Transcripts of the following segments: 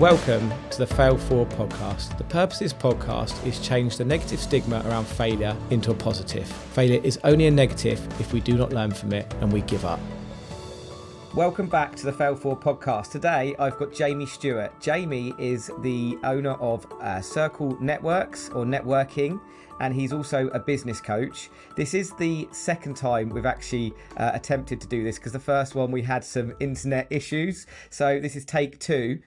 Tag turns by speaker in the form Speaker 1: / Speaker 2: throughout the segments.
Speaker 1: Welcome to the Fail Forward podcast. The purpose of this podcast is change the negative stigma around failure into a positive. Failure is only a negative if we do not learn from it and we give up. Welcome back to the Fail Forward podcast. Today I've got Jamie Stewart. Jamie is the owner of uh, Circle Networks or Networking and he's also a business coach. This is the second time we've actually uh, attempted to do this because the first one we had some internet issues. So this is take two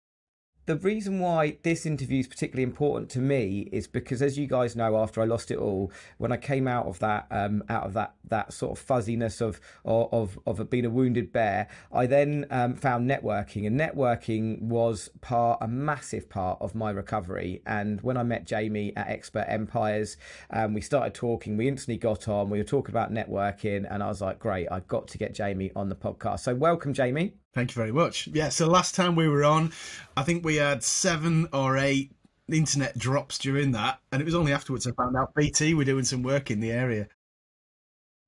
Speaker 1: the reason why this interview is particularly important to me is because, as you guys know, after I lost it all, when I came out of that, um, out of that that sort of fuzziness of of of being a wounded bear, I then um, found networking, and networking was part a massive part of my recovery. And when I met Jamie at Expert Empires, um, we started talking. We instantly got on. We were talking about networking, and I was like, "Great, I've got to get Jamie on the podcast." So, welcome, Jamie.
Speaker 2: Thank you very much. Yeah, so last time we were on, I think we had seven or eight internet drops during that, and it was only afterwards I found out BT were doing some work in the area.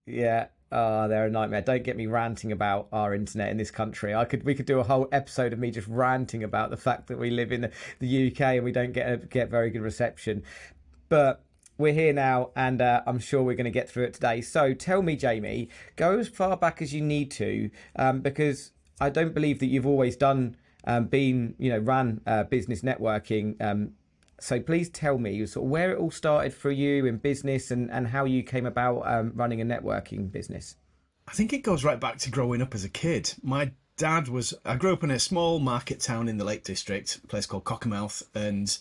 Speaker 1: Yeah, Oh, they're a nightmare. Don't get me ranting about our internet in this country. I could we could do a whole episode of me just ranting about the fact that we live in the, the UK and we don't get a, get very good reception. But we're here now, and uh, I'm sure we're going to get through it today. So tell me, Jamie, go as far back as you need to, um, because I don't believe that you've always done um, been you know ran uh, business networking. Um, so please tell me sort of where it all started for you in business and, and how you came about um, running a networking business.
Speaker 2: I think it goes right back to growing up as a kid. My dad was I grew up in a small market town in the Lake District, a place called Cockermouth, and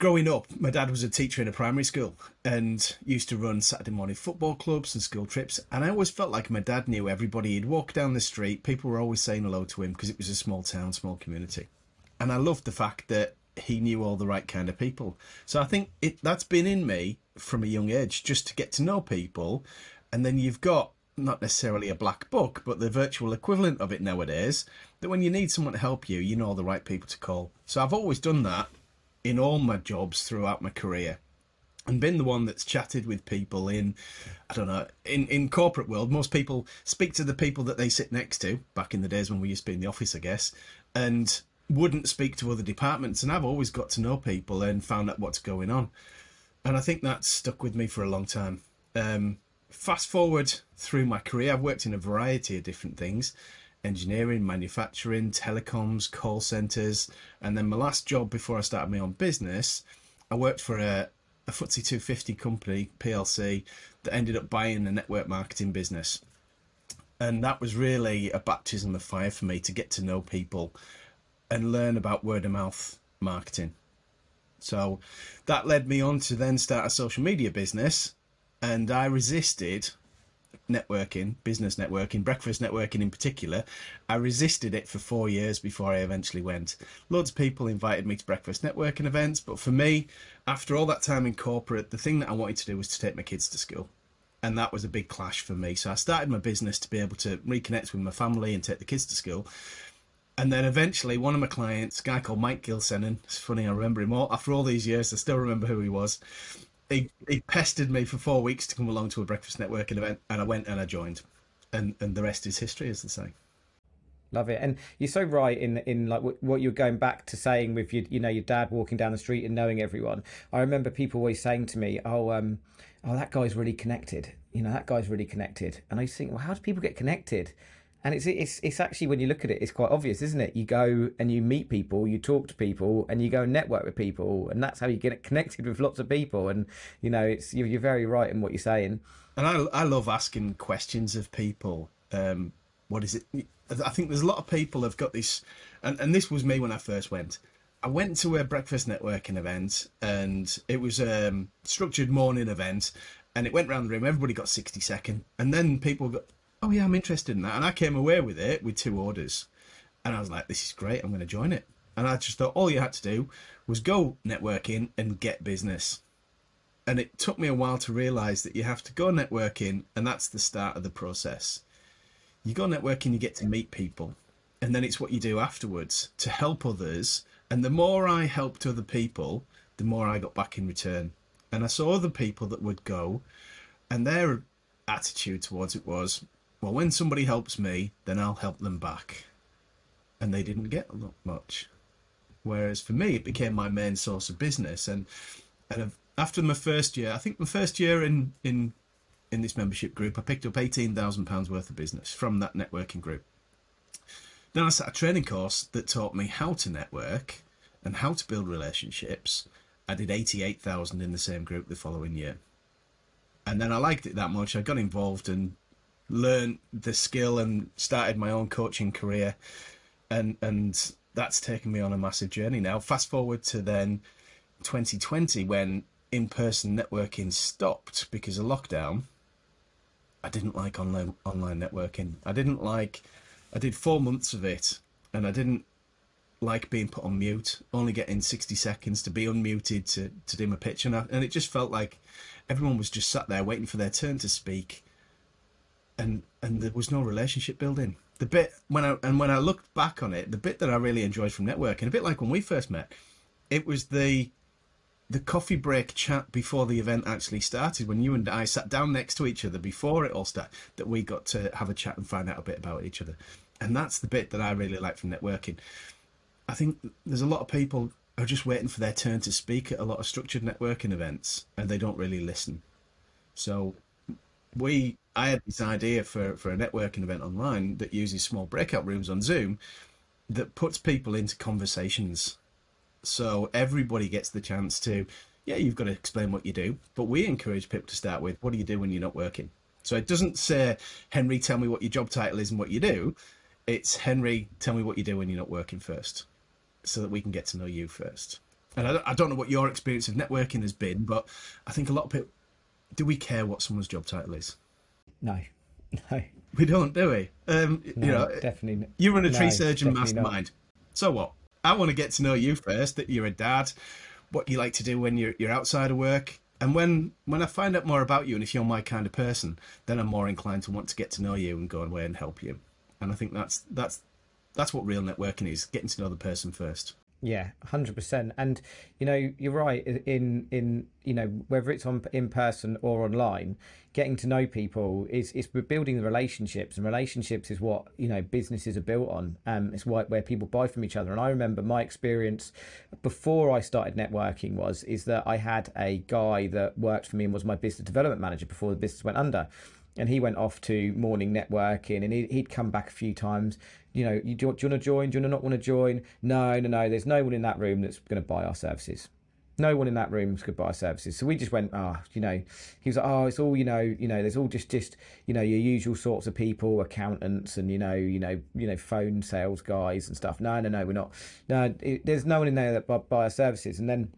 Speaker 2: growing up, my dad was a teacher in a primary school and used to run Saturday morning football clubs and school trips. And I always felt like my dad knew everybody. He'd walk down the street, people were always saying hello to him because it was a small town, small community. And I loved the fact that he knew all the right kind of people. So I think it that's been in me from a young age, just to get to know people. And then you've got not necessarily a black book, but the virtual equivalent of it nowadays, that when you need someone to help you, you know all the right people to call. So I've always done that in all my jobs throughout my career and been the one that's chatted with people in i don't know in in corporate world most people speak to the people that they sit next to back in the days when we used to be in the office i guess and wouldn't speak to other departments and i've always got to know people and found out what's going on. And i think that's stuck with me for a long time. Um, fast forward through my career i've worked in a variety of different things engineering, manufacturing, telecoms, call centres. And then my last job before I started my own business, I worked for a, a FTSE 250 company, PLC, that ended up buying a network marketing business. And that was really a baptism of fire for me to get to know people and learn about word of mouth marketing. So that led me on to then start a social media business. And I resisted networking, business networking, breakfast networking in particular, I resisted it for four years before I eventually went. Loads of people invited me to breakfast networking events, but for me, after all that time in corporate, the thing that I wanted to do was to take my kids to school. And that was a big clash for me. So I started my business to be able to reconnect with my family and take the kids to school. And then eventually, one of my clients, a guy called Mike Gilsenan, it's funny, I remember him all after all these years, I still remember who he was he, he pestered me for four weeks to come along to a breakfast networking event, and I went and I joined, and and the rest is history, as they say.
Speaker 1: Love it, and you're so right in in like what you're going back to saying with your you know your dad walking down the street and knowing everyone. I remember people always saying to me, "Oh, um, oh that guy's really connected." You know that guy's really connected, and I think, well, how do people get connected? And it's it's it's actually when you look at it, it's quite obvious, isn't it? You go and you meet people, you talk to people, and you go and network with people, and that's how you get connected with lots of people. And you know, it's you're, very right in what you're saying.
Speaker 2: And I I love asking questions of people. Um, what is it? I think there's a lot of people have got this, and and this was me when I first went. I went to a breakfast networking event, and it was a um, structured morning event, and it went around the room. Everybody got sixty second, and then people got oh yeah, I'm interested in that. And I came away with it with two orders. And I was like, this is great. I'm going to join it. And I just thought all you had to do was go networking and get business. And it took me a while to realize that you have to go networking, and that's the start of the process. You go networking, you get to meet people, and then it's what you do afterwards to help others. And the more I helped other people, the more I got back in return. And I saw other people that would go, and their attitude towards it was, well, when somebody helps me, then I'll help them back. And they didn't get a lot much. Whereas for me, it became my main source of business. And and after my first year, I think my first year in in in this membership group, I picked up eighteen thousand pounds worth of business from that networking group. Then I sat a training course that taught me how to network and how to build relationships. I did eighty eight thousand in the same group the following year, and then I liked it that much. I got involved and learned the skill and started my own coaching career, and and that's taken me on a massive journey now. Fast forward to then 2020 when in person networking stopped because of lockdown. I didn't like online online networking. I didn't like I did 4 months of it and I didn't like being put on mute, only getting 60 seconds to be unmuted to, to do my pitch. And, I, and it just felt like everyone was just sat there waiting for their turn to speak. And, and there was no relationship building the bit when I and when I looked back on it, the bit that I really enjoyed from networking, a bit like when we first met, it was the the coffee break chat before the event actually started. When you and I sat down next to each other before it all started, that we got to have a chat and find out a bit about each other, and that's the bit that I really like from networking. I think there's a lot of people are just waiting for their turn to speak at a lot of structured networking events, and they don't really listen. So we I had this idea for, for a networking event online that uses small breakout rooms on Zoom that puts people into conversations. So everybody gets the chance to, yeah, you've got to explain what you do, but we encourage people to start with, what do you do when you're not working? So it doesn't say, Henry, tell me what your job title is and what you do. It's Henry, tell me what you do when you're not working first, so that we can get to know you first. And I, I don't know what your experience of networking has been, but I think a lot of people, do we care what someone's job title is?
Speaker 1: No, no.
Speaker 2: We don't, do we? Um,
Speaker 1: no,
Speaker 2: you know,
Speaker 1: definitely.
Speaker 2: You run a tree
Speaker 1: no,
Speaker 2: surgeon mastermind. Not. So what? I want to get to know you first. That you're a dad. What you like to do when you're you're outside of work. And when when I find out more about you, and if you're my kind of person, then I'm more inclined to want to get to know you and go away and help you. And I think that's that's that's what real networking is: getting to know the person first.
Speaker 1: Yeah, hundred percent. And you know, you're right. In in you know whether it's on in person or online, getting to know people is is building the relationships, and relationships is what you know businesses are built on. Um, it's why, where people buy from each other. And I remember my experience before I started networking was is that I had a guy that worked for me and was my business development manager before the business went under and he went off to morning networking and he'd, come back a few times. You know do, you want to join? Do you not want to join? No no no there's no one in that room that's going to buy our services. No one in that room could buy services. So we just went ah oh, you know. He was like oh it's all you know you know there's all just just you know your usual sorts of people accountants and you know you know you know phone sales guys and stuff. No no no we're not. No it, there's no one in there that buy, buy our services. And then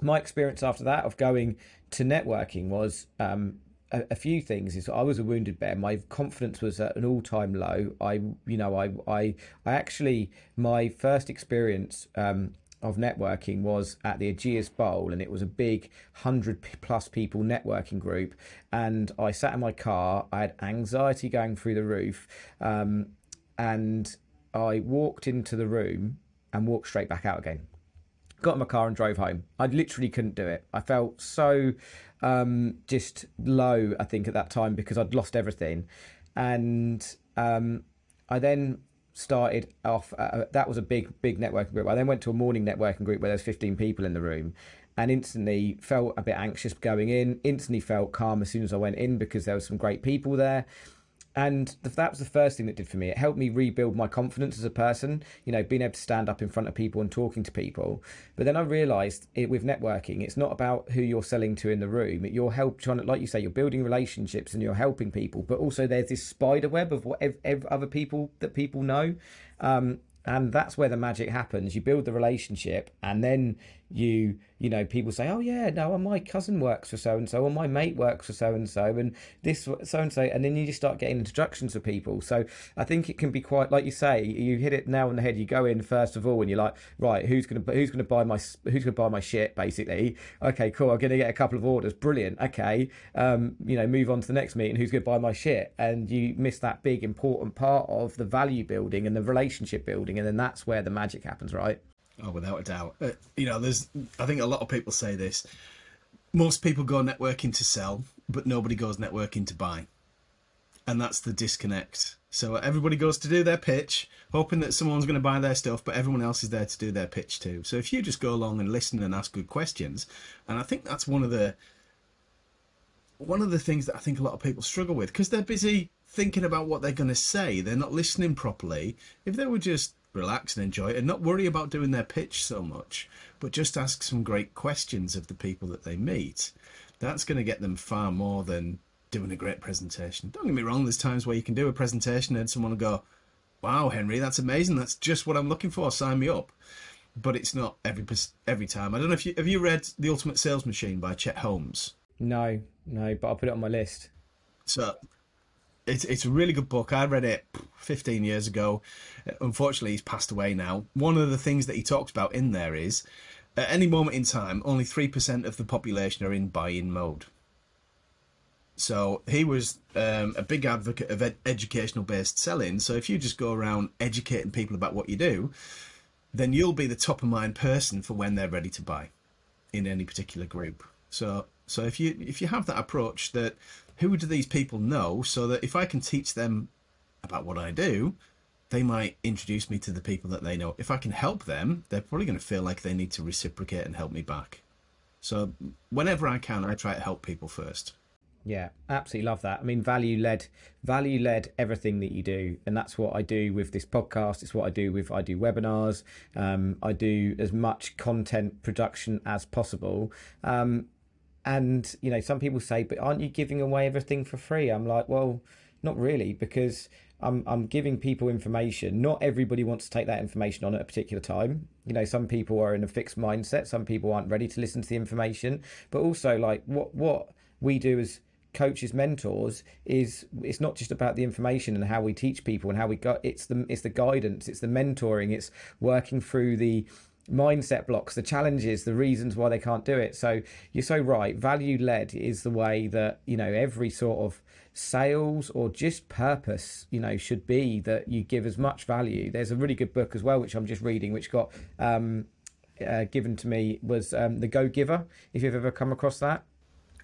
Speaker 1: my experience after that of going to networking was um, a, a, few things is I was a wounded bear. My confidence was at an all time low. I, you know, I, I, I actually my first experience um, of networking was at the Ageas Bowl, and it was a big hundred plus people networking group. And I sat in my car. I had anxiety going through the roof, um, and I walked into the room and walked straight back out again got in my car and drove home. I literally couldn't do it. I felt so um, just low, I think, at that time because I'd lost everything. And um, I then started off, uh, uh that was a big, big networking group. I then went to a morning networking group where there's 15 people in the room and instantly felt a bit anxious going in, instantly felt calm as soon as I went in because there were some great people there and that was the first thing that did for me. It helped me rebuild my confidence as a person, you know, being able to stand up in front of people and talking to people. But then I realized it, with networking, it's not about who you're selling to in the room. You're help trying to, like you say, you're building relationships and you're helping people. But also there's this spider web of what ev- ev- other people that people know. Um, and that's where the magic happens. You build the relationship, and then you you know people say oh yeah no my cousin works for so and so or my mate works for so and so and this so and so and then you just start getting introductions to people. So i think it can be quite like you say you hit it now on the head. You go in first of all and you're like right who's going to who's going to buy my who's going to buy my shit basically. Okay cool i'm going to get a couple of orders. Brilliant okay um, you know move on to the next meeting. Who's going to buy my shit? And you miss that big important part of the value building and the relationship building and then that's where the magic happens right
Speaker 2: Oh, without a doubt. Uh, you know, there's. I think a lot of people say this. Most people go networking to sell, but nobody goes networking to buy. and that's the disconnect. So everybody goes to do their pitch, hoping that someone's going to buy their stuff, but everyone else is there to do their pitch too. So if you just go along and listen and ask good questions, and I think that's one of the one of the things that I think a lot of people struggle with because they're busy thinking about what they're going to say. They're not listening properly. If they were just relax and enjoy it and not worry about doing their pitch so much, but just ask some great questions of the people that they meet, that's going to get them far more than doing a great presentation. Don't get me wrong, there's times where you can do a presentation and someone will go, Wow, Henry, that's amazing. That's just what I'm looking for. Sign me up. But it's not every every time. I don't know if you have you read The Ultimate Sales Machine by Chet Holmes.
Speaker 1: No, no, but I'll put it on my list.
Speaker 2: So it's it's a really good book. I read it 15 years ago. Unfortunately, he's passed away now. One of the things that he talks about in there is at any moment in time, only 3% of the population are in buy-in mode. So he was um, a big advocate of ed- educational based selling. So if you just go around educating people about what you do, then you'll be the top of mind person for when they're ready to buy in any particular group. So so if you if you have that approach that who do these people know so that if I can teach them about what I do, they might introduce me to the people that they know. If I can help them, they're probably going to feel like they need to reciprocate and help me back. So whenever I can, I try to help people first.
Speaker 1: Yeah, absolutely love that. I mean, value led, value led everything that you do, and that's what I do with this podcast. It's what I do with I do webinars. Um, I do as much content production as possible. Um, and you know, some people say, "But aren't you giving away everything for free?" I'm like, well, not really, because I'm I'm giving people information. Not everybody wants to take that information on at a particular time. You know, some people are in a fixed mindset. Some people aren't ready to listen to the information. But also, like what what we do as coaches mentors is it's not just about the information and how we teach people and how we got it's the it's the guidance it's the mentoring it's working through the mindset blocks the challenges the reasons why they can't do it so you're so right value led is the way that you know every sort of sales or just purpose you know should be that you give as much value there's a really good book as well which i'm just reading which got um, uh, given to me was um, the go giver if you've ever come across that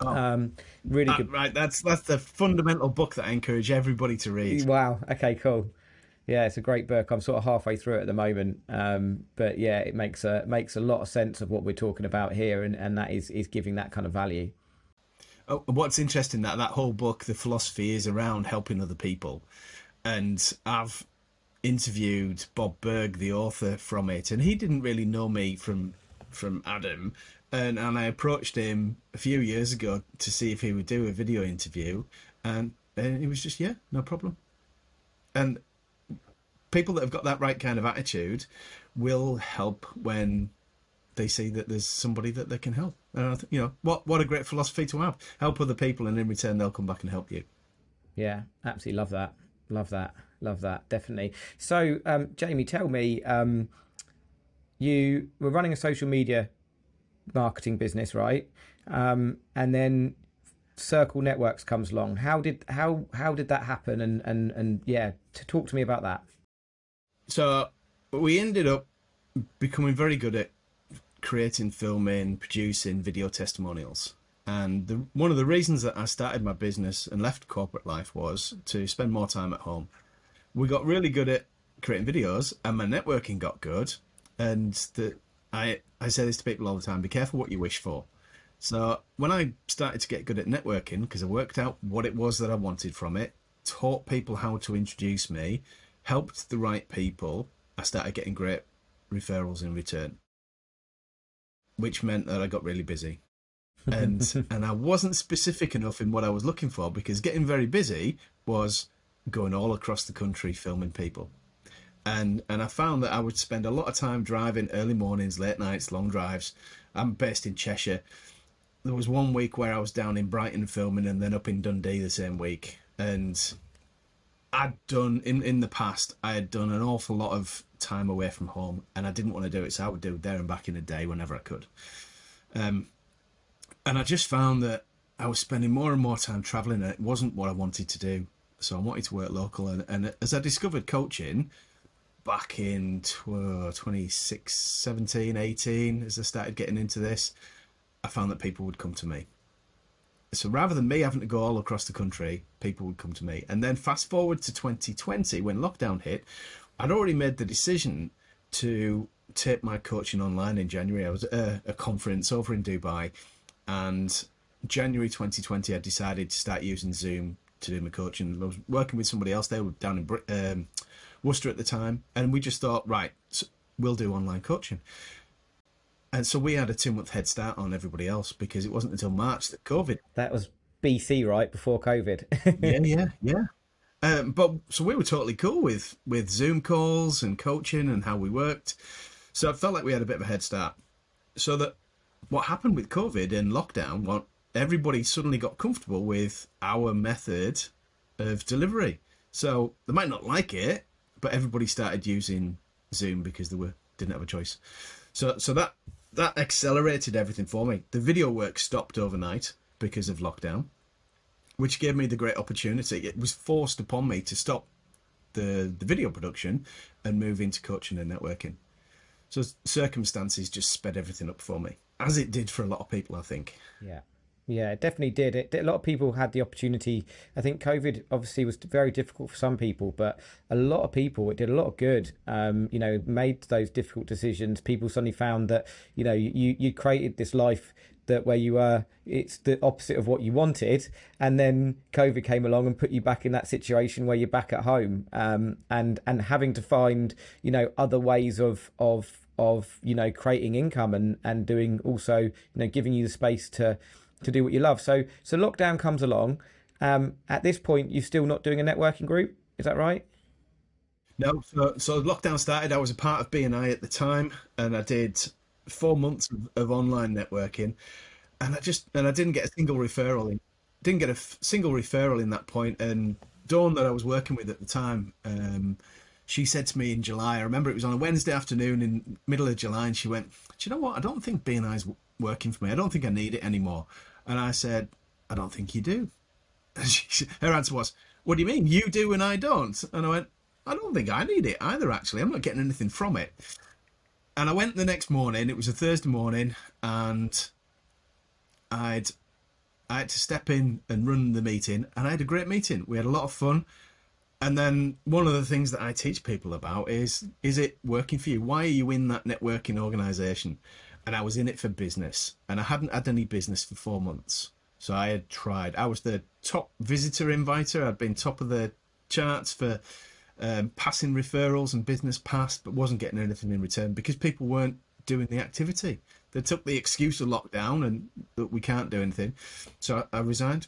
Speaker 1: Oh. Um, really
Speaker 2: ah,
Speaker 1: good.
Speaker 2: Right, that's that's the fundamental book that I encourage everybody to read.
Speaker 1: Wow. Okay. Cool. Yeah, it's a great book. I'm sort of halfway through it at the moment, um, but yeah, it makes a makes a lot of sense of what we're talking about here, and, and that is is giving that kind of value.
Speaker 2: Oh, what's interesting that that whole book, the philosophy is around helping other people, and I've interviewed Bob Burg, the author from it, and he didn't really know me from from Adam, and and I approached him a few years ago to see if he would do a video interview, and and he was just yeah, no problem. And people that have got that right kind of attitude will help when they see that there's somebody that they can help. And you know what what a great philosophy to have. Help other people, and in return they'll come back and help you.
Speaker 1: Yeah, absolutely love that. Love that. Love that. Definitely. So, um, Jamie, tell me, um, you were running a social media marketing business, right? Um, and then Circle Networks comes along. How did how how did that happen? And and and yeah, to talk to me about that.
Speaker 2: So we ended up becoming very good at creating, filming, producing video testimonials. And the, one of the reasons that I started my business and left corporate life was to spend more time at home. We got really good at creating videos, and my networking got good. And the I I say this to people all the time: be careful what you wish for. So when I started to get good at networking, because I worked out what it was that I wanted from it, taught people how to introduce me, helped the right people, I started getting great referrals in return, which meant that I got really busy. and and I wasn't specific enough in what I was looking for because getting very busy was going all across the country filming people and and I found that I would spend a lot of time driving early mornings, late nights, long drives. I'm based in Cheshire. There was one week where I was down in Brighton filming, and then up in Dundee the same week. And I'd done in in the past, I had done an awful lot of time away from home, and I didn't want to do it, so I would do there and back in a day whenever I could. Um, and I just found that I was spending more and more time traveling, and it wasn't what I wanted to do. So I wanted to work local, and, and as I discovered coaching, back in uh, 2017, 18, as I started getting into this, I found that people would come to me. So rather than me having to go all across the country, people would come to me. And then fast forward to 2020, when lockdown hit, I'd already made the decision to take my coaching online in January. I was at a, conference over in Dubai, and January 2020, I decided to start using Zoom to do my coaching. I was working with somebody else. They were down in um, Worcester at the time, and we just thought, right, so we'll do online coaching. And so we had a two month head start on everybody else because it wasn't until March that COVID.
Speaker 1: That was BC, right before COVID.
Speaker 2: yeah, yeah, yeah. Um, but so we were totally cool with with Zoom calls and coaching and how we worked. So I felt like we had a bit of a head start. So that what happened with COVID and lockdown, what everybody suddenly got comfortable with our method of delivery. So they might not like it, but everybody started using Zoom because they were didn't have a choice. So so that that accelerated everything for me. The video work stopped overnight because of lockdown, which gave me the great opportunity. It was forced upon me to stop the the video production and move into coaching and networking. So circumstances just sped everything up for me, as it did for a lot of people, I think.
Speaker 1: Yeah. Yeah, it definitely did. It, a lot of people had the opportunity. I think COVID obviously was very difficult for some people, but a lot of people it did a lot of good. Um, you know, made those difficult decisions. People suddenly found that you know you you created this life that where you were it's the opposite of what you wanted and then covid came along and put you back in that situation where you're back at home um, and and having to find you know other ways of of of you know creating income and and doing also you know giving you the space to to do what you love. So so lockdown comes along. Um, at this point, you're still not doing a networking group. Is that right?
Speaker 2: No. So, so lockdown started. I was a part of BNI at the time, and I did four months of, of online networking, and I just and I didn't get a single referral. In, didn't get a f- single referral in that point. And Dawn, that I was working with at the time, um, she said to me in July. I remember it was on a Wednesday afternoon in middle of July, and she went, "Do you know what? I don't think BNI is working for me. I don't think I need it anymore." And I said, I don't think you do. And she, her answer was, What do you mean? You do and I don't? And I went, I don't think I need it either, actually. I'm not getting anything from it. And I went the next morning, it was a Thursday morning, and I'd I had to step in and run the meeting, and I had a great meeting. We had a lot of fun. And then one of the things that I teach people about is is it working for you? Why are you in that networking organization? And I was in it for business, and I hadn't had any business for four months. So I had tried. I was the top visitor inviter. I'd been top of the charts for um, passing referrals and business pass, but wasn't getting anything in return because people weren't doing the activity. They took the excuse of lockdown and that we can't do anything. So I, I resigned,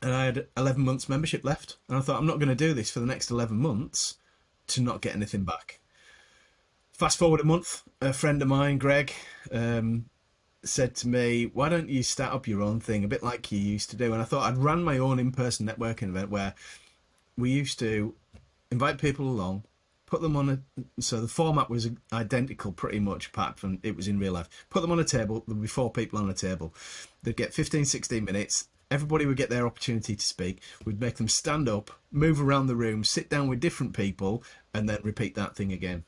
Speaker 2: and I had 11 months membership left. And I thought I'm not going to do this for the next 11 months to not get anything back fast forward a month, a friend of mine, Greg, um, said to me, "Why don't you start up your own thing, a bit like you used to do?" And I thought I'd run my own in-person networking event where we used to invite people along, put them on a. So the format was identical, pretty much, apart from it was in real life. Put them on a table. There'd be four people on a table. They'd get 15, 16 minutes. Everybody would get their opportunity to speak. We'd make them stand up, move around the room, sit down with different people, and then repeat that thing again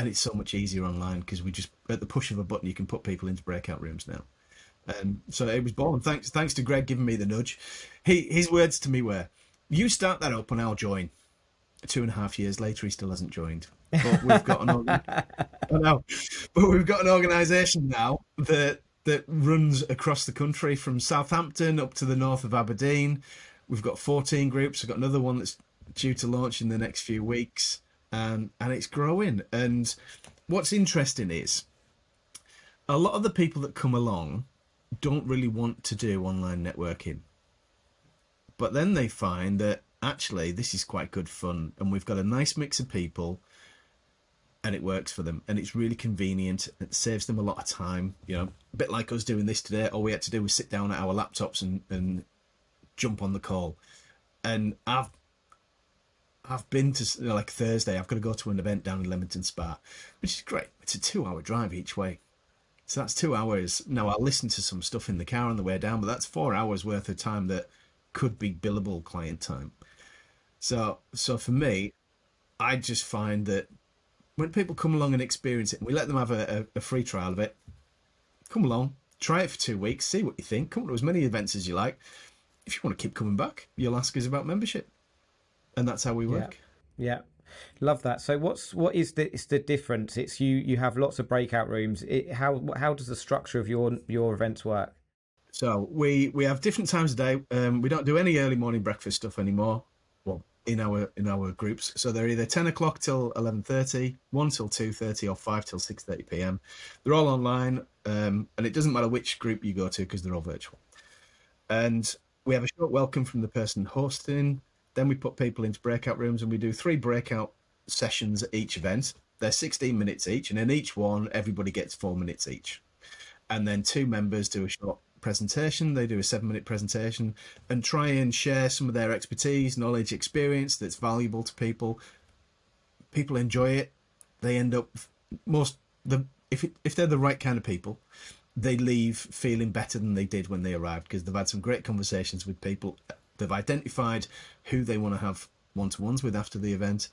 Speaker 2: and it's so much easier online because we just at the push of a button you can put people into breakout rooms now. Um, so it was born. Thanks, thanks to Greg giving me the nudge. He, his words to me were, "You start that up and I'll join." Two and a half years later, he still hasn't joined. But we've got an, but we've got an organisation now that that runs across the country from Southampton up to the north of Aberdeen. We've got 14 groups. I've got another one that's due to launch in the next few weeks um, and it's growing. And what's interesting is a lot of the people that come along don't really want to do online networking, but then they find that actually this is quite good fun, and we've got a nice mix of people. And it works for them, and it's really convenient. It saves them a lot of time. You know, a bit like us doing this today. All we had to do was sit down at our laptops and, and jump on the call. And I've I've been to like Thursday. I've got to go to an event down in Leamington Spa, which is great. It's a two-hour drive each way, so that's two hours. Now I'll listen to some stuff in the car on the way down, but that's four hours worth of time that could be billable client time. So, so for me, I just find that when people come along and experience it, we let them have a, a, a free trial of it. Come along, try it for two weeks, see what you think. Come to as many events as you like. If you want to keep coming back, you'll ask us about membership, and that's how we work.
Speaker 1: Yeah. yeah. Love that. So, what's what is the it's the difference? It's you you have lots of breakout rooms. It, how how does the structure of your your events work?
Speaker 2: So we we have different times of day. Um, we don't do any early morning breakfast stuff anymore. Well, in our in our groups, so they're either ten o'clock till eleven thirty, one till two thirty, or five till six thirty p.m. They're all online, um, and it doesn't matter which group you go to because they're all virtual. And we have a short welcome from the person hosting. Then we put people into breakout rooms, and we do three breakout sessions at each event. They're sixteen minutes each, and in each one, everybody gets four minutes each. And then two members do a short presentation. They do a seven minute presentation and try and share some of their expertise, knowledge, experience that's valuable to people. People enjoy it. They end up most the if it, if they're the right kind of people, they leave feeling better than they did when they arrived because they've had some great conversations with people. They've identified who they want to have one to ones with after the event,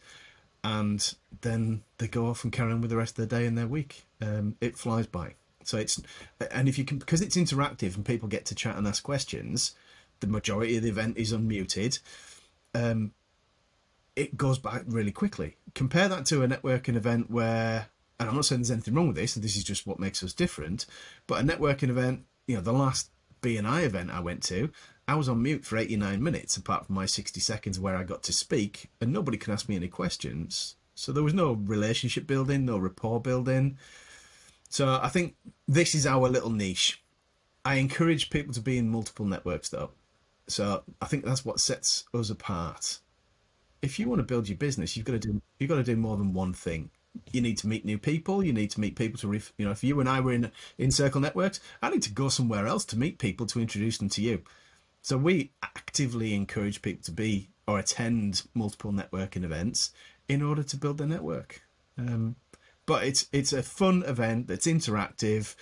Speaker 2: and then they go off and carry on with the rest of their day and their week. Um, it flies by. So it's and if you can because it's interactive and people get to chat and ask questions, the majority of the event is unmuted. Um, it goes by really quickly. Compare that to a networking event where, and I'm not saying there's anything wrong with this. This is just what makes us different. But a networking event, you know, the last BNI event I went to, I was on mute for 89 minutes, apart from my 60 seconds where I got to speak, and nobody can ask me any questions. So there was no relationship building, no rapport building. So I think this is our little niche. I encourage people to be in multiple networks though. So I think that's what sets us apart. If you want to build your business, you've got to do you've got to do more than one thing. You need to meet new people. You need to meet people to, ref, you know, if you and I were in in Circle Networks, I need to go somewhere else to meet people to introduce them to you. So we actively encourage people to be or attend multiple networking events in order to build their network. Um, but it's it's a fun event that's interactive,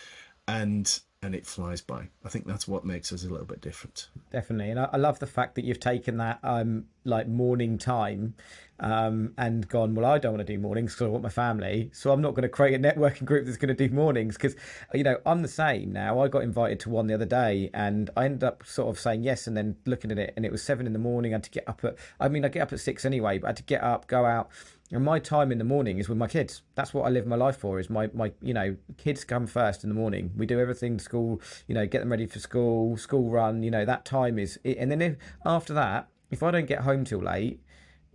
Speaker 2: and and it flies by. I think that's what makes us a little bit different.
Speaker 1: Definitely, and I, I love the fact that you've taken that um like morning time, um and gone. Well, I don't want to do mornings because I want my family, so I'm not going to create a networking group that's going to do mornings because you know I'm the same now. I got invited to one the other day, and I ended up sort of saying yes, and then looking at it, and it was seven in the morning. I had to get up at. I mean, I get up at six anyway, but I had to get up, go out and my time in the morning is with my kids. That's what I live my life for. Is my my you know kids come first in the morning. We do everything school. You know, get them ready for school, school run. You know that time is. And then if, after that, if I don't get home till late,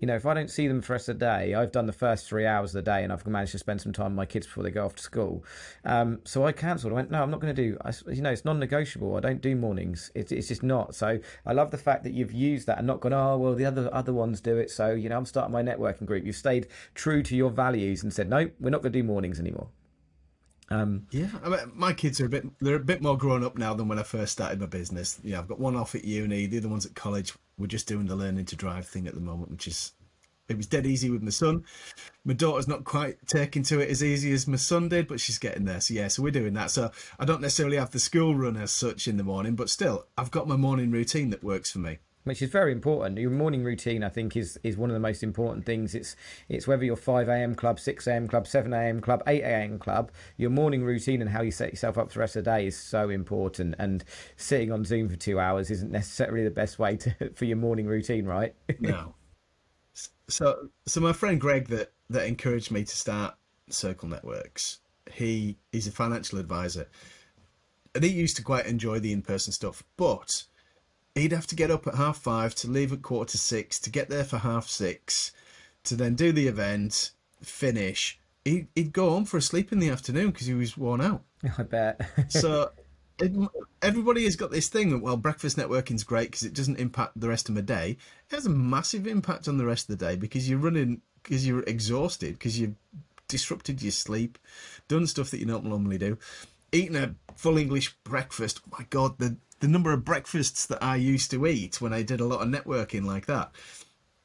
Speaker 1: you know, if I don't see them for the rest of the day, I've done the first three hours of the day and I've managed to spend some time with my kids before they go off to school. Um, so I cancelled. I went, no, I'm not going to do, I, you know, it's non negotiable. I don't do mornings. It, it's just not. So I love the fact that you've used that and not gone, oh, well, the other other ones do it. So, you know, I'm starting my networking group. You've stayed true to your values and said, no, we're not going to do mornings anymore.
Speaker 2: Um, yeah, I mean, my kids are a bit they're a bit more grown up now than when I first started my business. Yeah, I've got one off at uni, the other one's at college. We're just doing the learning to drive thing at the moment, which is it was dead easy with my son. My daughter's not quite taking to it as easy as my son did, but she's getting there. So yeah, so we're doing that. So I don't necessarily have the school run as such in the morning, but still, I've got my morning routine that works for me
Speaker 1: which is very important. Your morning routine, I think, is is one of the most important things. It's it's whether you're five a.m. club, six a.m. club, seven a.m. club, eight a.m. club. Your morning routine and how you set yourself up for the rest of the day is so important. And sitting on Zoom for two hours isn't necessarily the best way to for your morning routine, right?
Speaker 2: no, so so my friend Greg that that encouraged me to start Circle Networks. He he's a financial advisor, and he used to quite enjoy the in person stuff, but he'd have to get up at half five to leave at quarter to six to get there for half six to then do the event, finish. He'd, he'd go home for a sleep in the afternoon because he was worn out.
Speaker 1: I bet.
Speaker 2: so everybody has got this thing that well breakfast networking's great because it doesn't impact the rest of my day it has a massive impact on the rest of the day because you're running because you're exhausted because you've disrupted your sleep done stuff that you don't normally do eating a full english breakfast oh my god the the number of breakfasts that i used to eat when i did a lot of networking like that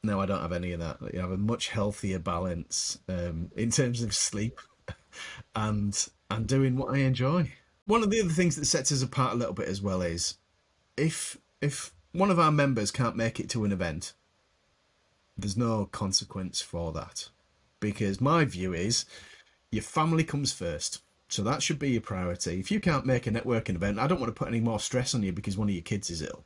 Speaker 2: no i don't have any of that you have a much healthier balance um, in terms of sleep and and doing what i enjoy one of the other things that sets us apart a little bit as well is if if one of our members can't make it to an event, there's no consequence for that. Because my view is your family comes first. So that should be your priority. If you can't make a networking event, I don't want to put any more stress on you because one of your kids is ill.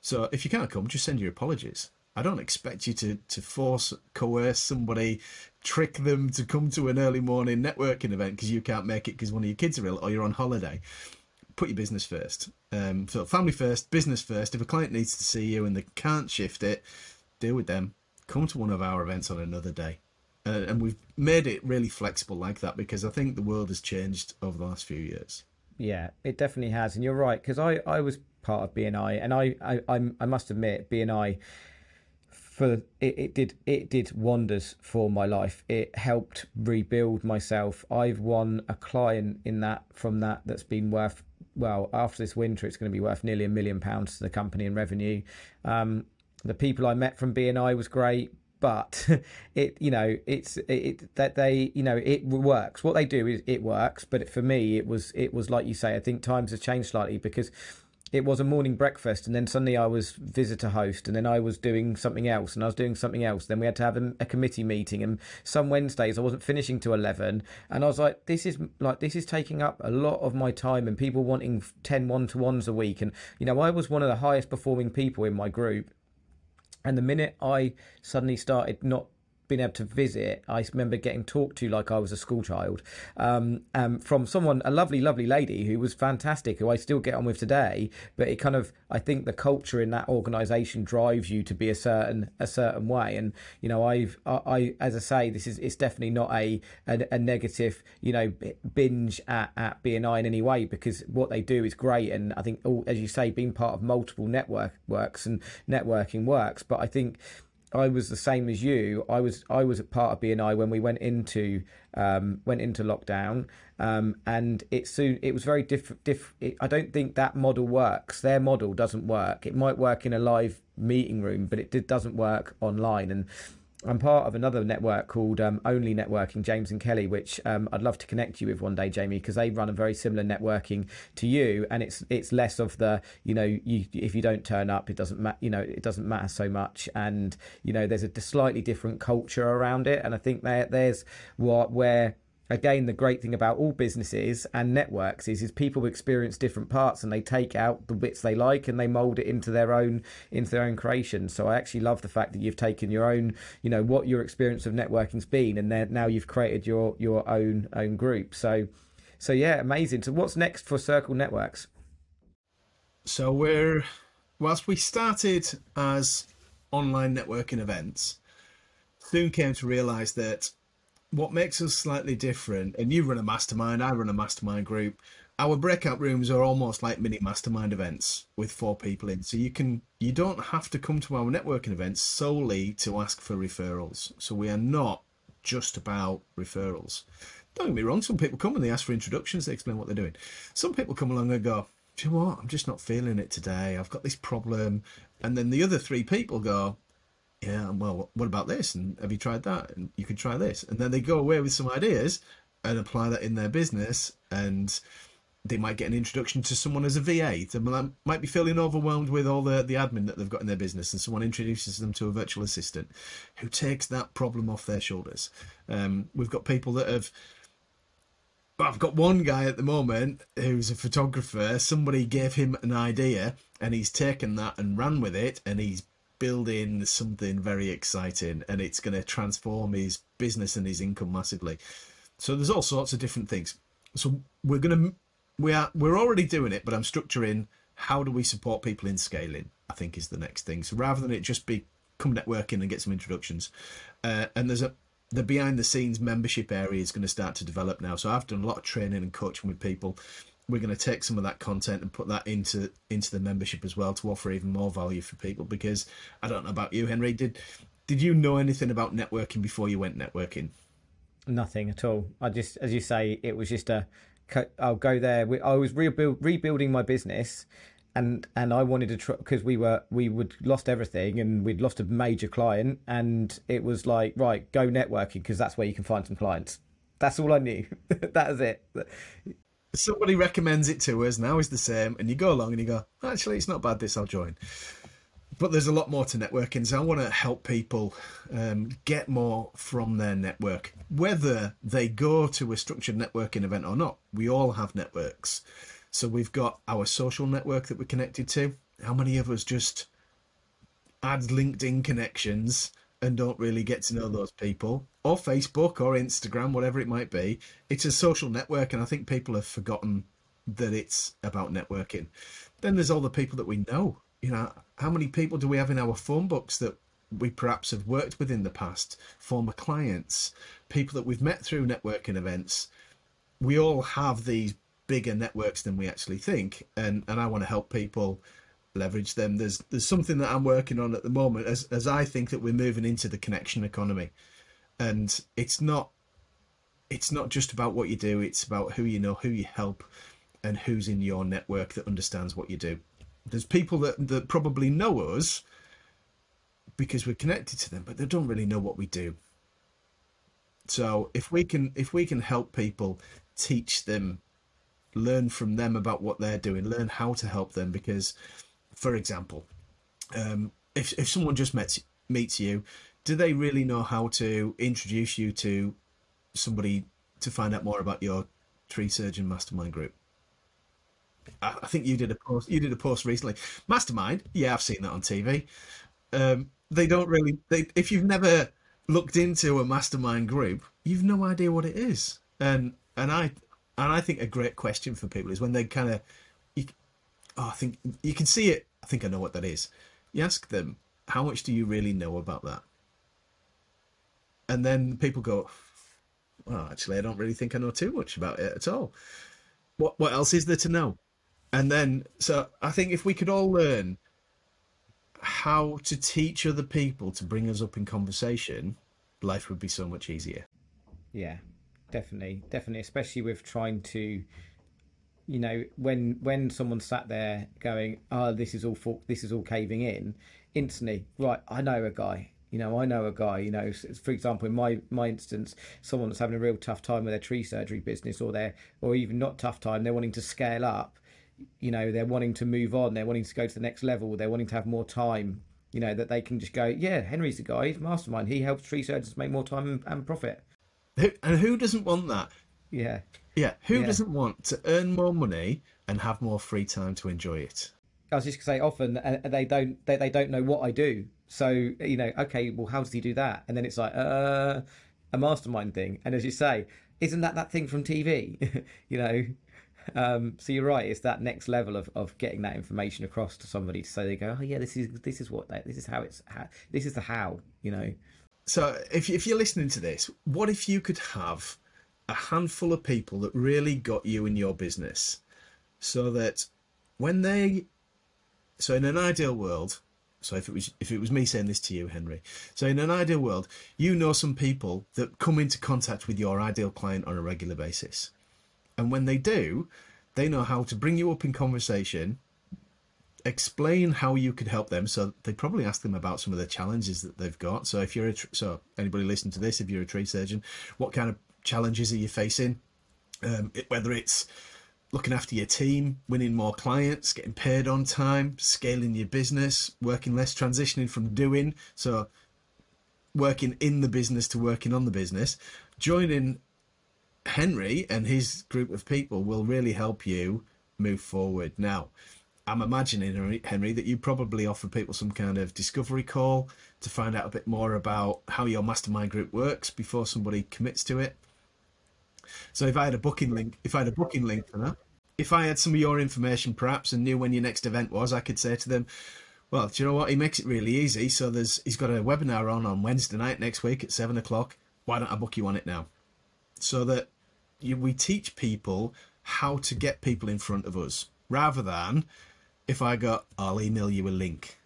Speaker 2: So if you can't come, just send your apologies. I don't expect you to, to force, coerce somebody, trick them to come to an early morning networking event because you can't make it because one of your kids are ill or you're on holiday. Put your business first. Um, so family first, business first. If a client needs to see you and they can't shift it, deal with them. Come to one of our events on another day. Uh, and we've made it really flexible like that because I think the world has changed over the last few years.
Speaker 1: Yeah, it definitely has, and you're right because I, I was part of BNI, and I, I I must admit BNI for it, it did it did wonders for my life. It helped rebuild myself. I've won a client in that from that that's been worth well after this winter it's going to be worth nearly a million pounds to the company in revenue. Um, the people I met from BNI was great but it you know it's it that they you know it works. What they do is it works but for me it was it was like you say i think times have changed slightly because it was a morning breakfast and then suddenly i was visitor host and then i was doing something else and i was doing something else. Then we had to have a, a committee meeting and some wednesdays i wasn't finishing to 11 and i was like this is like this is taking up a lot of my time and people wanting 10 one-to-ones a week and you know i was one of the highest performing people in my group and the minute I suddenly started not being able to visit, I remember getting talked to like I was a school child um, um, from someone, a lovely, lovely lady who was fantastic, who I still get on with today. But it kind of, I think the culture in that organisation drives you to be a certain a certain way. And you know, I've, I, I as I say, this is it's definitely not a a, a negative, you know, binge at at BNI in any way because what they do is great. And I think, all, as you say, being part of multiple network works and networking works. But I think I was the same as you. I was I was a part of BNI when we went into um, went into lockdown, um, and it soon it was very different. Diff- I don't think that model works. Their model doesn't work. It might work in a live meeting room, but it did, doesn't work online. And I'm part of another network called um, Only Networking, James and Kelly, which um, I'd love to connect you with one day, Jamie, because they run a very similar networking to you, and it's it's less of the you know you if you don't turn up, it doesn't matter, you know it doesn't matter so much, and you know there's a slightly different culture around it, and I think there there's what where again the great thing about all businesses and networks is is people experience different parts and they take out the bits they like and they mold it into their own into their own creation. So i actually love the fact that you've taken your own you know what your experience of networking's been and then now you've created your your own own group. So so yeah amazing. So what's next for circle networks?
Speaker 2: So we're whilst we started as online networking events soon came to realize that what makes us slightly different, and you run a mastermind, I run a mastermind group. Our breakout rooms are almost like mini mastermind events with four people in. So you can you don't have to come to our networking events solely to ask for referrals. So we are not just about referrals. Don't get me wrong, some people come and they ask for introductions, they explain what they're doing. Some people come along and go, Do you know what? I'm just not feeling it today. I've got this problem. And then the other three people go, yeah, well, what about this? And have you tried that? And you could try this. And then they go away with some ideas and apply that in their business. And they might get an introduction to someone as a VA. They might be feeling overwhelmed with all the, the admin that they've got in their business, and someone introduces them to a virtual assistant who takes that problem off their shoulders. Um, we've got people that have. I've got one guy at the moment who's a photographer. Somebody gave him an idea, and he's taken that and ran with it, and he's building something very exciting and it's going to transform his business and his income massively. So there's all sorts of different things. So we're going to we are we're already doing it, but I'm structuring how do we support people in scaling. I think is the next thing. So rather than it just be come networking and get some introductions, uh, and there's a the behind the scenes membership area is going to start to develop now. So I've done a lot of training and coaching with people we're going to take some of that content and put that into into the membership as well to offer even more value for people because I don't know about you Henry did did you know anything about networking before you went networking?
Speaker 1: Nothing at all. I just as you say it was just a I'll go there. I was rebuild, rebuilding my business and and I wanted to because we were we would lost everything and we'd lost a major client and it was like right go networking because that's where you can find some clients. That's all I knew. That is it
Speaker 2: somebody recommends it to us, now is the same, and you go along and you go, actually, it's not bad. This I'll join. but there's a lot more to networking. So I want to help people um, get more from their network, whether they go to a structured networking event or not. We all have networks. So we've got our social network that we're connected to. How many of us just add LinkedIn connections and don't really get to know those people? Or Facebook or Instagram, whatever it might be. It's a social network, and I think people have forgotten that it's about networking. Then there's all the people that we know you know, how many people do we have in our phone books that we perhaps have worked with in the past, former clients, people that we've met through networking events? We all have these bigger networks than we actually think, and and I want to help people leverage them. There's there's something that I'm working on at the moment as as I think that we're moving into the connection economy, and it's not it's not just about what you do. It's about who you know, who you help, and who's in your network that understands what you do there's people that, that probably know us because we're connected to them, but they don't really know what we do. So if we can if we can help people, teach them, learn from them about what they're doing, learn how to help them, because, for example, um, if if someone just met meets you, do they really know how to introduce you to somebody to find out more about your tree surgeon mastermind group? I think you did a post. You did a post recently. Mastermind. Yeah, I've seen that on TV. Um, they don't really. They if you've never looked into a mastermind group, you've no idea what it is. And and I and I think a great question for people is when they kind of, oh, I think you can see it. I think I know what that is. You ask them, how much do you really know about that? And then people go, well, actually, I don't really think I know too much about it at all. What what else is there to know? And then, so I think if we could all learn how to teach other people to bring us up in conversation, life would be so much easier.
Speaker 1: Yeah, definitely, definitely, especially with trying to, you know, when when someone sat there going, "Oh, this is all for, this is all caving in," instantly, right? I know a guy. You know, I know a guy. You know, for example, in my my instance, someone that's having a real tough time with their tree surgery business, or their, or even not tough time, they're wanting to scale up you know they're wanting to move on they're wanting to go to the next level they're wanting to have more time you know that they can just go yeah henry's the guy he's mastermind he helps tree surgeons make more time and, and profit
Speaker 2: and who doesn't want that
Speaker 1: yeah
Speaker 2: yeah who yeah. doesn't want to earn more money and have more free time to enjoy it
Speaker 1: i was just going to say often uh, they don't they, they don't know what i do so you know okay well how does he do that and then it's like uh a mastermind thing and as you say isn't that that thing from tv you know um, so you're right. It's that next level of, of getting that information across to somebody to say they go, oh yeah, this is this is what this is how it's how, this is the how you know.
Speaker 2: So if if you're listening to this, what if you could have a handful of people that really got you in your business, so that when they, so in an ideal world, so if it was if it was me saying this to you, Henry, so in an ideal world, you know some people that come into contact with your ideal client on a regular basis. And when they do, they know how to bring you up in conversation, explain how you could help them. So they probably ask them about some of the challenges that they've got. So if you're a so anybody listening to this, if you're a tree surgeon, what kind of challenges are you facing? Um, it, whether it's looking after your team, winning more clients, getting paid on time, scaling your business, working less, transitioning from doing so working in the business to working on the business, joining Henry and his group of people will really help you move forward. Now, I'm imagining, Henry, that you probably offer people some kind of discovery call to find out a bit more about how your mastermind group works before somebody commits to it. So if I had a booking link, if I had a booking link for that, if I had some of your information perhaps and knew when your next event was, I could say to them, well, do you know what? He makes it really easy. So there's he's got a webinar on on Wednesday night next week at seven o'clock. Why don't I book you on it now? So that we teach people how to get people in front of us rather than if I go, I'll email you a link.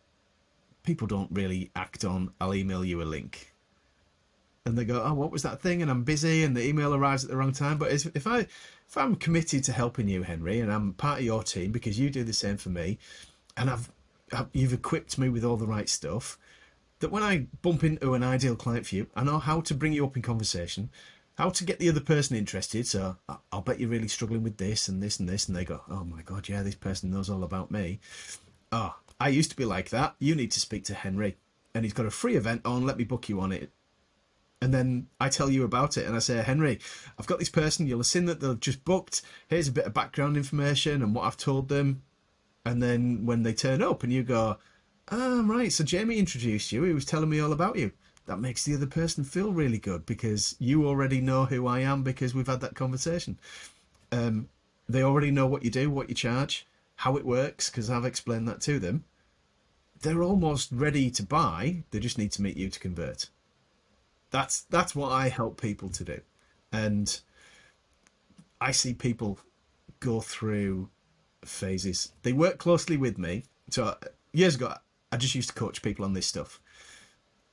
Speaker 2: People don't really act on, I'll email you a link. And they go, oh, what was that thing? And I'm busy, and the email arrives at the wrong time. But if I, if I'm committed to helping you, Henry, and I'm part of your team because you do the same for me, and I've, you've equipped me with all the right stuff, that when I bump into an ideal client for you, I know how to bring you up in conversation how to get the other person interested. So I'll bet you're really struggling with this and this and this, and they go, "Oh my god, yeah, this person knows all about me." Oh, I used to be like that. You need to speak to Henry. And he's got a free event on. Let me book you on it. And then I tell you about it and I say, Henry, I've got this person. You'll have seen that they've just booked. Here's a bit of background information and what I've told them. And then when they turn up and you go, ah, right, so Jamie introduced you. He was telling me all about you. That makes the other person feel really good because you already know who I am because we've had that conversation. Um, they already know what you do, what you charge, how it works because I've explained that to them. They're almost ready to buy. They just need to meet you to convert. That's that's what I help people to do, and I see people go through phases. They work closely with me. So uh, years ago, I just used to coach people on this stuff,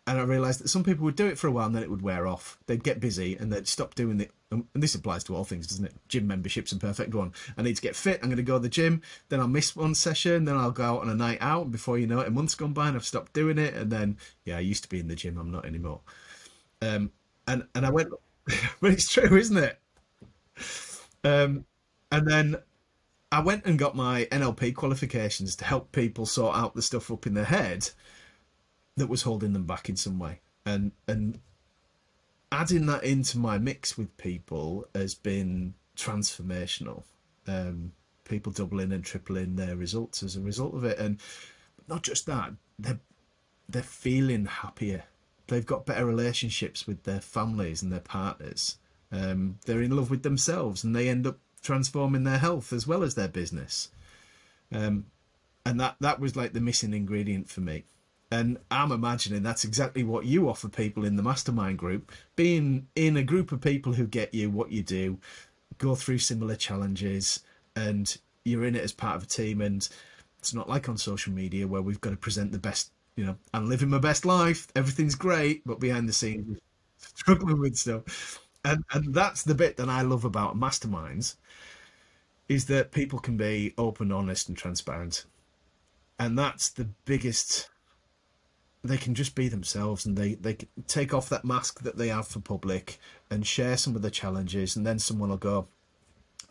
Speaker 2: and I realised that some people would do it for a while and then it would wear off. They'd get busy and they'd stop doing it. And this applies to all things, doesn't it? Gym membership's a perfect one. I need to get fit. I'm going to go to the gym. Then I'll miss one session. Then I'll go out on a night out. And Before you know it, a month's gone by and I've stopped doing it. And then, yeah, I used to be in the gym. I'm not anymore. Um, and and I went, but it's true, isn't it? Um, and then I went and got my NLP qualifications to help people sort out the stuff up in their head that was holding them back in some way, and and adding that into my mix with people has been transformational. Um, people doubling and tripling their results as a result of it, and not just that, they're they're feeling happier they've got better relationships with their families and their partners. Um, they're in love with themselves and they end up transforming their health as well as their business. Um, and that that was like the missing ingredient for me. And I'm imagining that's exactly what you offer people in the mastermind group. Being in a group of people who get you what you do, go through similar challenges, and you're in it as part of a team. And it's not like on social media where we've got to present the best you know, I'm living my best life. Everything's great, but behind the scenes, struggling with stuff. And and that's the bit that I love about masterminds, is that people can be open, honest, and transparent, and that's the biggest. They can just be themselves, and they they take off that mask that they have for public, and share some of the challenges, and then someone will go,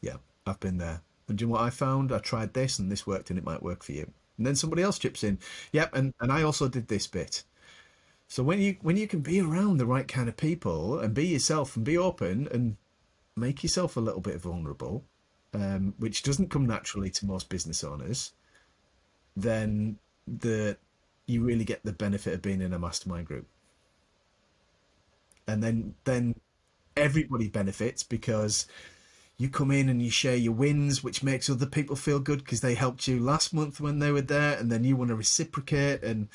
Speaker 2: "Yeah, I've been there." And do you know what I found? I tried this, and this worked, and it might work for you and then somebody else chips in. Yep, and, and I also did this bit. So when you when you can be around the right kind of people and be yourself and be open and make yourself a little bit vulnerable, um, which doesn't come naturally to most business owners, then the you really get the benefit of being in a mastermind group. And then then everybody benefits because you come in and you share your wins, which makes other people feel good because they helped you last month when they were there, and then you want to reciprocate. And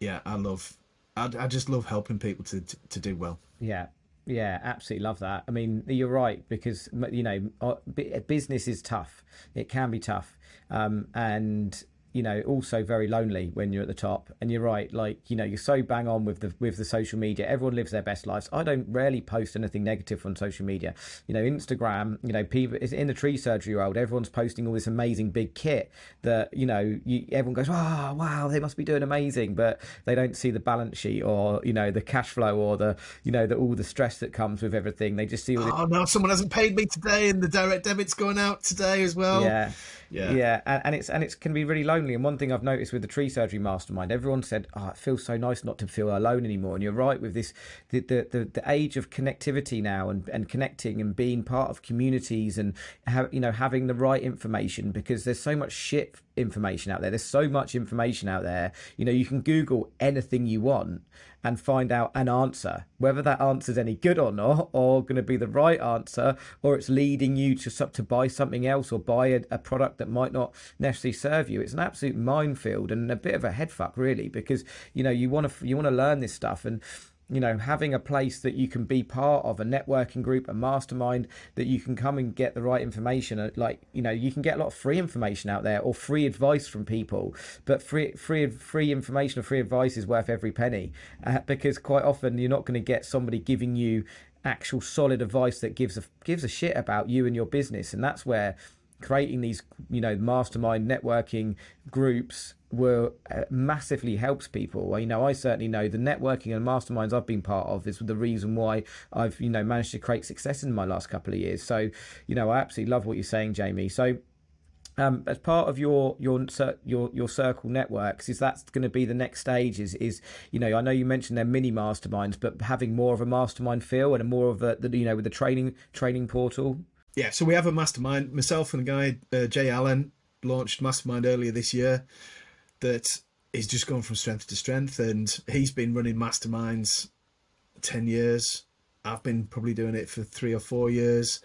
Speaker 2: yeah, I love, I, I just love helping people to, to, to do well.
Speaker 1: Yeah, yeah, absolutely love that. I mean, you're right because you know business is tough. It can be tough, um, and you know also very lonely when you're at the top. And you're right like you know you're so bang on with the with the social media. Everyone lives their best lives. I don't rarely post anything negative on social media. You know instagram you know people in the tree surgery world everyone's posting all this amazing big kit that you know you, everyone goes oh wow they must be doing amazing. But they don't see the balance sheet or you know the cash flow or the you know the all the stress that comes with everything. They just see all
Speaker 2: oh no someone hasn't paid me today and the direct debit's going out today as well.
Speaker 1: Yeah yeah, yeah, and, and it's and it's can be really lonely. And one thing I've noticed with the tree surgery mastermind, everyone said, "Oh, it feels so nice not to feel alone anymore." And you're right with this, the the the, the age of connectivity now, and, and connecting and being part of communities, and you know having the right information because there's so much shit information out there. There's so much information out there. You know, you can Google anything you want and find out an answer, whether that answer is any good or not, or going to be the right answer, or it's leading you to to buy something else or buy a, a product that might not necessarily serve you. It's an absolute minefield and a bit of a headfuck, really, because you know you want to you want to learn this stuff and you know, having a place that you can be part of, a networking group, a mastermind that you can come and get the right information. Uh, like, you know, you can get a lot of free information out there or free advice from people, but free, free, free information or free advice is worth every penny uh, because quite often you're not going to get somebody giving you actual solid advice that gives a gives a shit about you and your business, and that's where creating these, you know, mastermind networking groups were uh, massively helps people. You know, I certainly know the networking and masterminds I've been part of is the reason why I've you know managed to create success in my last couple of years. So, you know, I absolutely love what you're saying, Jamie. So, um, as part of your your your your circle networks is that going to be the next stage is is you know I know you mentioned they're mini masterminds but having more of a mastermind feel and a more of a the, you know with the training training portal
Speaker 2: yeah so we have a mastermind myself and a guy uh, Jay Allen launched mastermind earlier this year that is just gone from strength to strength and he's been running masterminds 10 years. I've been probably doing it for 3 or 4 years.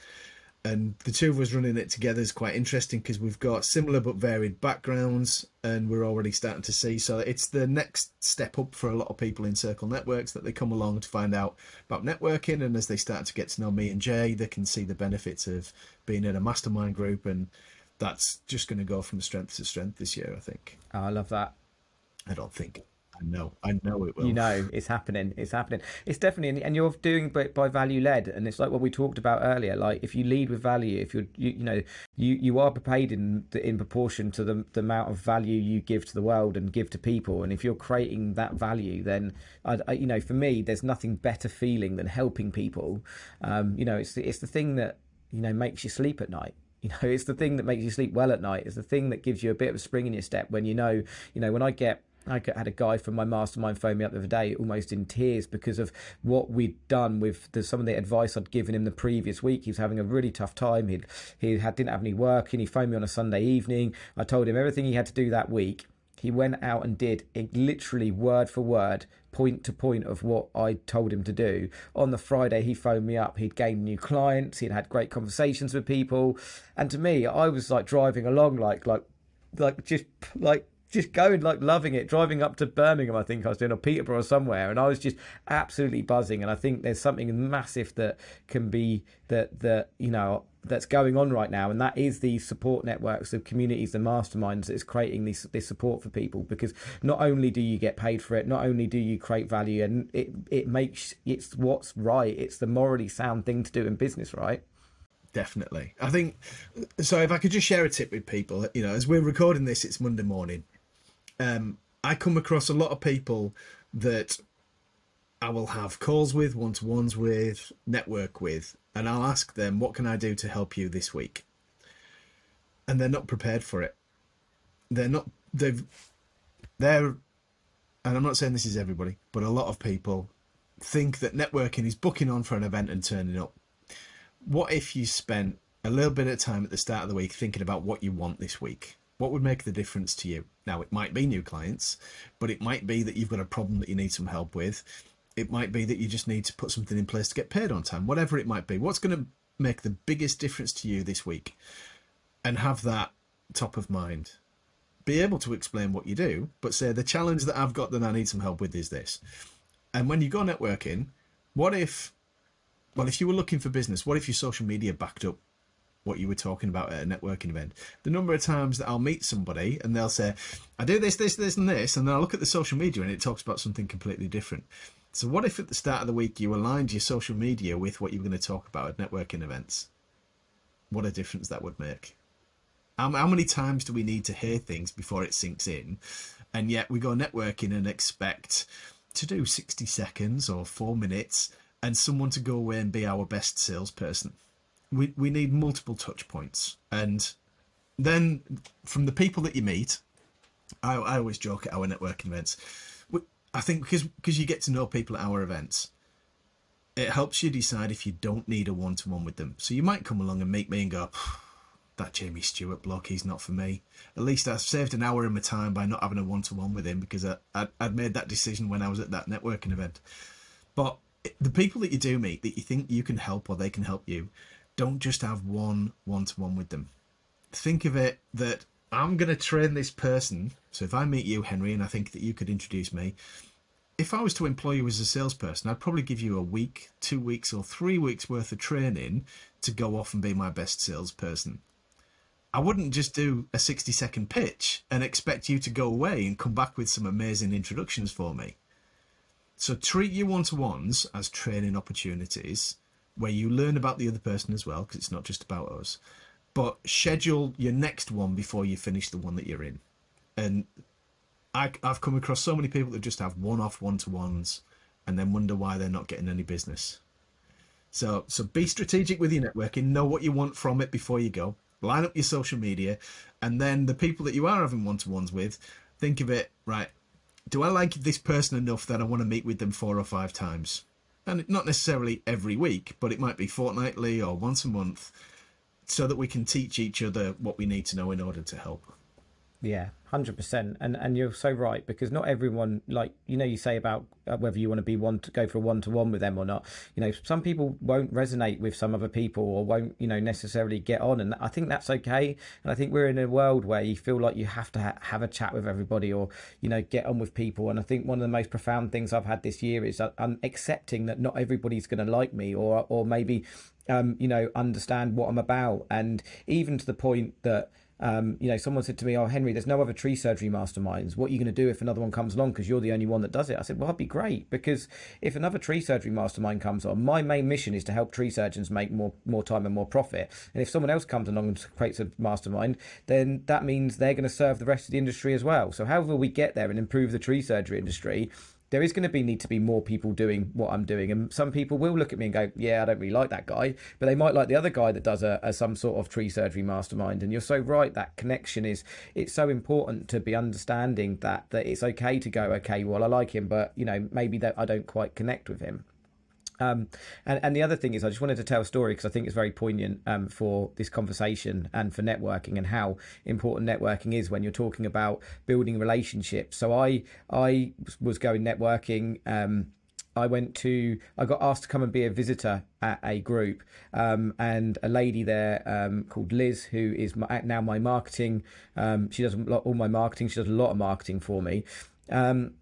Speaker 2: And the two of us running it together is quite interesting because we've got similar but varied backgrounds and we're already starting to see. So it's the next step up for a lot of people in circle networks that they come along to find out about networking and as they start to get to know me and jay they can see the benefits of being in a mastermind group and that's just going to go from strength to strength this year i think
Speaker 1: oh, i love that
Speaker 2: i don't think I know, I know it will.
Speaker 1: You know, it's happening. It's happening. It's definitely, and you're doing it by value led, and it's like what we talked about earlier. Like if you lead with value, if you're, you, you know, you you are paid in in proportion to the the amount of value you give to the world and give to people, and if you're creating that value, then I, I you know, for me, there's nothing better feeling than helping people. Um, you know, it's it's the thing that you know makes you sleep at night you know it's the thing that makes you sleep well at night it's the thing that gives you a bit of a spring in your step when you know you know when i get I had a guy from my mastermind phone me up the other day, almost in tears because of what we'd done with the, some of the advice I'd given him the previous week. He was having a really tough time. He'd, he had, didn't have any work, and he phoned me on a Sunday evening. I told him everything he had to do that week. He went out and did it literally word for word, point to point of what I told him to do. On the Friday, he phoned me up. He'd gained new clients. He'd had great conversations with people, and to me, I was like driving along, like like like just like just going like loving it driving up to birmingham i think i was doing or peterborough or somewhere and i was just absolutely buzzing and i think there's something massive that can be that that you know that's going on right now and that is the support networks of communities and masterminds that is creating this this support for people because not only do you get paid for it not only do you create value and it it makes it's what's right it's the morally sound thing to do in business right?
Speaker 2: Definitely. I think so if i could just share a tip with people you know as we're recording this it's monday morning. Um, I come across a lot of people that I will have calls with, one to ones with, network with, and I'll ask them, What can I do to help you this week? And they're not prepared for it. They're not, they've, they're, and I'm not saying this is everybody, but a lot of people think that networking is booking on for an event and turning up. What if you spent a little bit of time at the start of the week thinking about what you want this week? What would make the difference to you? Now, it might be new clients, but it might be that you've got a problem that you need some help with. It might be that you just need to put something in place to get paid on time, whatever it might be. What's going to make the biggest difference to you this week? And have that top of mind. Be able to explain what you do, but say the challenge that I've got that I need some help with is this. And when you go networking, what if, well, if you were looking for business, what if your social media backed up what you were talking about at a networking event. The number of times that I'll meet somebody and they'll say, I do this, this, this, and this, and then I look at the social media and it talks about something completely different. So, what if at the start of the week you aligned your social media with what you were going to talk about at networking events? What a difference that would make. How, how many times do we need to hear things before it sinks in? And yet we go networking and expect to do 60 seconds or four minutes and someone to go away and be our best salesperson we we need multiple touch points, and then from the people that you meet, I, I always joke at our networking events. I think because because you get to know people at our events, it helps you decide if you don't need a one to one with them. So you might come along and meet me and go, that Jamie Stewart block, he's not for me. At least I've saved an hour of my time by not having a one to one with him because I, I, would made that decision when I was at that networking event. But the people that you do meet that you think you can help or they can help you, don't just have one one to one with them. Think of it that I'm going to train this person. So if I meet you, Henry, and I think that you could introduce me, if I was to employ you as a salesperson, I'd probably give you a week, two weeks, or three weeks worth of training to go off and be my best salesperson. I wouldn't just do a 60 second pitch and expect you to go away and come back with some amazing introductions for me. So treat your one to ones as training opportunities where you learn about the other person as well, because it's not just about us. But schedule your next one before you finish the one that you're in. And I, I've come across so many people that just have one-off one-to-ones, and then wonder why they're not getting any business. So, so be strategic with your networking. Know what you want from it before you go. line up your social media, and then the people that you are having one to ones with, think of it right. Do I like this person enough that I want to meet with them four or five times? And not necessarily every week, but it might be fortnightly or once a month, so that we can teach each other what we need to know in order to help.
Speaker 1: Yeah, hundred percent, and and you're so right because not everyone like you know you say about uh, whether you want to be one to go for a one to one with them or not. You know, some people won't resonate with some other people or won't you know necessarily get on, and I think that's okay. And I think we're in a world where you feel like you have to ha- have a chat with everybody or you know get on with people. And I think one of the most profound things I've had this year is I'm accepting that not everybody's going to like me or or maybe um, you know understand what I'm about, and even to the point that um, you know, someone said to me, "Oh, Henry, there's no other tree surgery masterminds. What are you going to do if another one comes along? Because you're the only one that does it." I said, "Well, that'd be great because if another tree surgery mastermind comes on, my main mission is to help tree surgeons make more more time and more profit. And if someone else comes along and creates a mastermind, then that means they're going to serve the rest of the industry as well. So, however we get there and improve the tree surgery industry." There is going to be need to be more people doing what I'm doing, and some people will look at me and go, "Yeah, I don't really like that guy," but they might like the other guy that does a, a some sort of tree surgery mastermind. And you're so right that connection is it's so important to be understanding that that it's okay to go, okay, well, I like him, but you know maybe that I don't quite connect with him. Um, and, and the other thing is, I just wanted to tell a story because I think it's very poignant um, for this conversation and for networking and how important networking is when you're talking about building relationships. So I I was going networking. Um, I went to, I got asked to come and be a visitor at a group, um, and a lady there um, called Liz, who is my, now my marketing. Um, she does all my marketing. She does a lot of marketing for me. Um,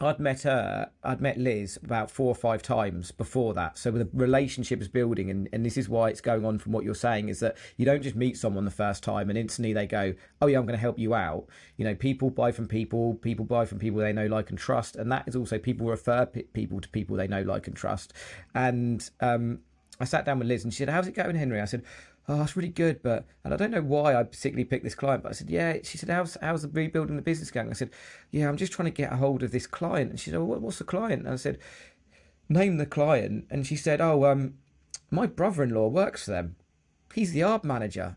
Speaker 1: I'd met her, I'd met Liz about four or five times before that. So the relationship is building, and, and this is why it's going on from what you're saying is that you don't just meet someone the first time and instantly they go, Oh, yeah, I'm going to help you out. You know, people buy from people, people buy from people they know, like, and trust. And that is also people refer p- people to people they know, like, and trust. And um, I sat down with Liz and she said, How's it going, Henry? I said, oh, it's really good, but and I don't know why I particularly picked this client, but I said, yeah. She said, how's how's the rebuilding the business going? I said, yeah, I'm just trying to get a hold of this client. And she said, well, what's the client? And I said, name the client. And she said, oh, um, my brother-in-law works for them. He's the ARB manager.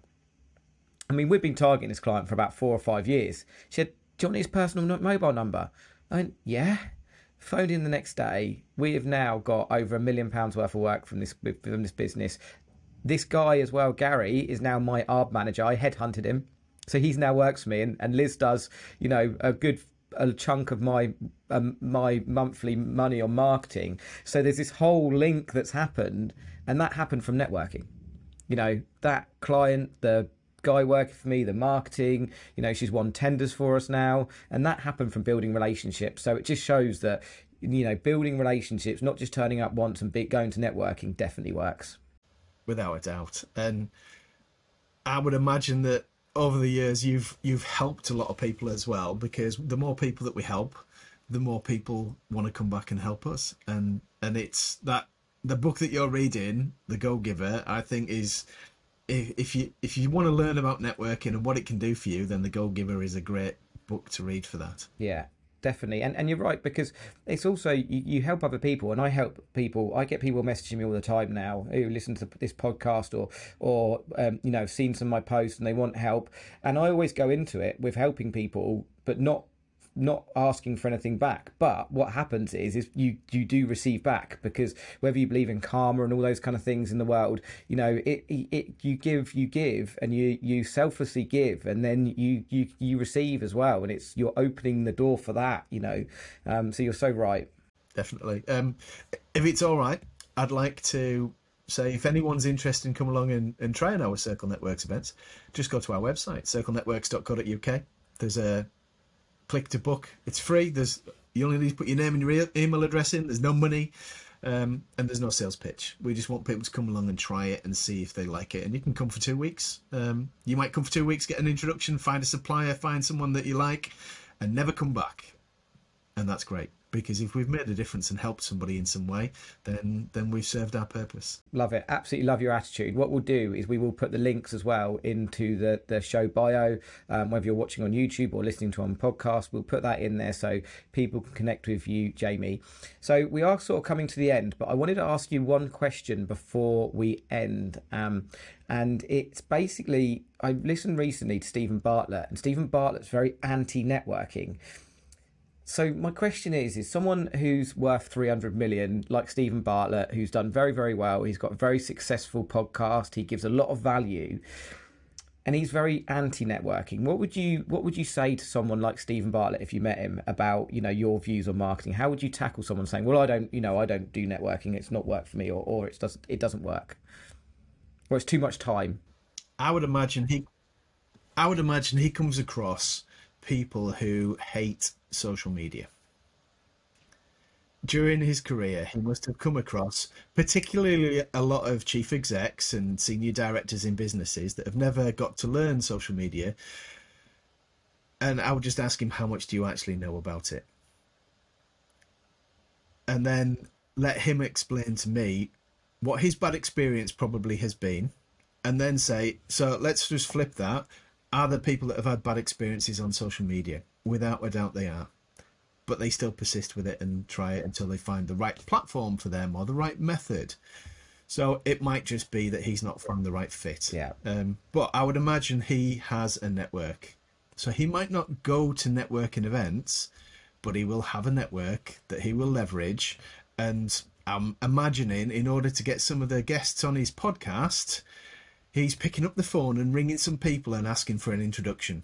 Speaker 1: I mean, we've been targeting this client for about four or five years. She said, do you want his personal mobile number? I went, yeah. Phoned in the next day. We have now got over a million pounds worth of work from this from this business this guy as well, Gary, is now my ARB manager. I headhunted him. So he's now works for me, and, and Liz does, you know, a good a chunk of my um, my monthly money on marketing. So there's this whole link that's happened, and that happened from networking. You know, that client, the guy working for me, the marketing, you know, she's won tenders for us now, and that happened from building relationships. So it just shows that you know, building relationships, not just turning up once and be, going to networking, definitely works
Speaker 2: without a doubt. And I would imagine that over the years you've you've helped a lot of people as well because the more people that we help, the more people want to come back and help us. And and it's that the book that you're reading, The Go Giver, I think is if, if you if you want to learn about networking and what it can do for you, then The Go Giver is a great book to read for that.
Speaker 1: Yeah, definitely and and you're right because it's also you, you, help other people and i help people i get people messaging me all the time now who listen to this podcast or or um, you know seen some of my posts and they want help and i always go into it with helping people but not not asking for anything back. But what happens is, is you you do receive back because whether you believe in karma and all those kind of things in the world, you know, it, it you give, you give, and you you selflessly give, and then you you you receive as well, and it's you're opening the door for that, you know. Um, so you're so right.
Speaker 2: Definitely. Um, if it's all right, I'd like to say if anyone's interested in coming along and, and trying our Circle Networks events, just go to our website, circlenetworks.co.uk. There's a click to book. It's free. There's you only need to put your name and your email address in. There's no money, um, and there's no sales pitch. We just want people to come along and try it and see if they like it. And you can come for two weeks. Um, you might come for two weeks, get an introduction, find a supplier, find someone that you like, and never come back. And that's great. Because if we've made a difference and helped somebody in some way, then then we've served our purpose.
Speaker 1: Love it. Absolutely love your attitude. What we'll do is we will put the links as well into the the show bio. Um, whether you're watching on YouTube or listening to on podcast, we'll put that in there so people can connect with you, Jamie. So we are sort of coming to the end, but I wanted to ask you one question before we end. Um, and it's basically I listened recently to Steven Bartlett, and Steven Bartlett's very anti-networking. So my question is: Is someone who's worth three hundred million, like Steven Bartlett, who's done very, very well? He's got a very successful podcast. He gives a lot of value, and he's very anti-networking. What would you What would you say to someone like Steven Bartlett if you met him about you know your views on marketing? How would you tackle someone saying, "Well, I don't, you know, I don't do networking. It's not work for me, or or it doesn't it doesn't work, or it's too much time."
Speaker 2: I would imagine he, I would imagine he comes across people who hate social media. During his career, he must have come across particularly a lot of chief execs and senior directors in businesses that have never got to learn social media. And I would just ask him, How much do you actually know about it? And then let him explain to me what his bad experience probably has been. And then say, So let's just flip that. Are there people that have had bad experiences on social media? Without a doubt, they are. But they still persist with it and try it until they find the right platform for them or the right method. So it might just be that he's not from the right fit.
Speaker 1: Yeah.
Speaker 2: Um, but I would imagine he has a network. So he might not go to networking events, but he will have a network that he will leverage. And I'm imagining in order to get some of the guests on his podcast, he's picking up the phone and ringing some people and asking for an introduction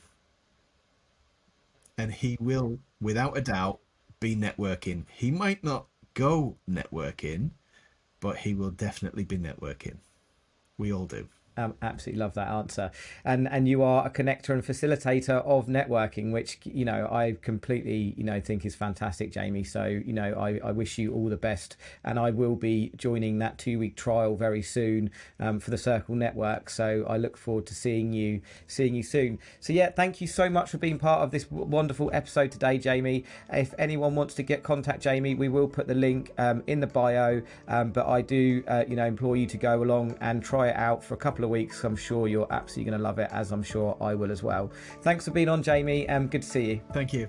Speaker 2: and he will, without a doubt, be networking. He might not go networking, but he will definitely be networking. We all do.
Speaker 1: Um, absolutely love that answer, and and you are a connector and facilitator of networking, which you know I completely you know think is fantastic, Jamie. So you know I, I wish you all the best, and I will be joining that two week trial very soon um, for the Circle Network. So I look forward to seeing you seeing you soon. So yeah, thank you so much for being part of this wonderful episode today, Jamie. If anyone wants to get contact Jamie, we will put the link um, in the bio. Um, but I do uh, you know implore you to go along and try it out for a couple of weeks. I'm sure you're absolutely going to love it, as I'm sure I will as well. Thanks for being on, Jamie, and good to see you.
Speaker 2: Thank you.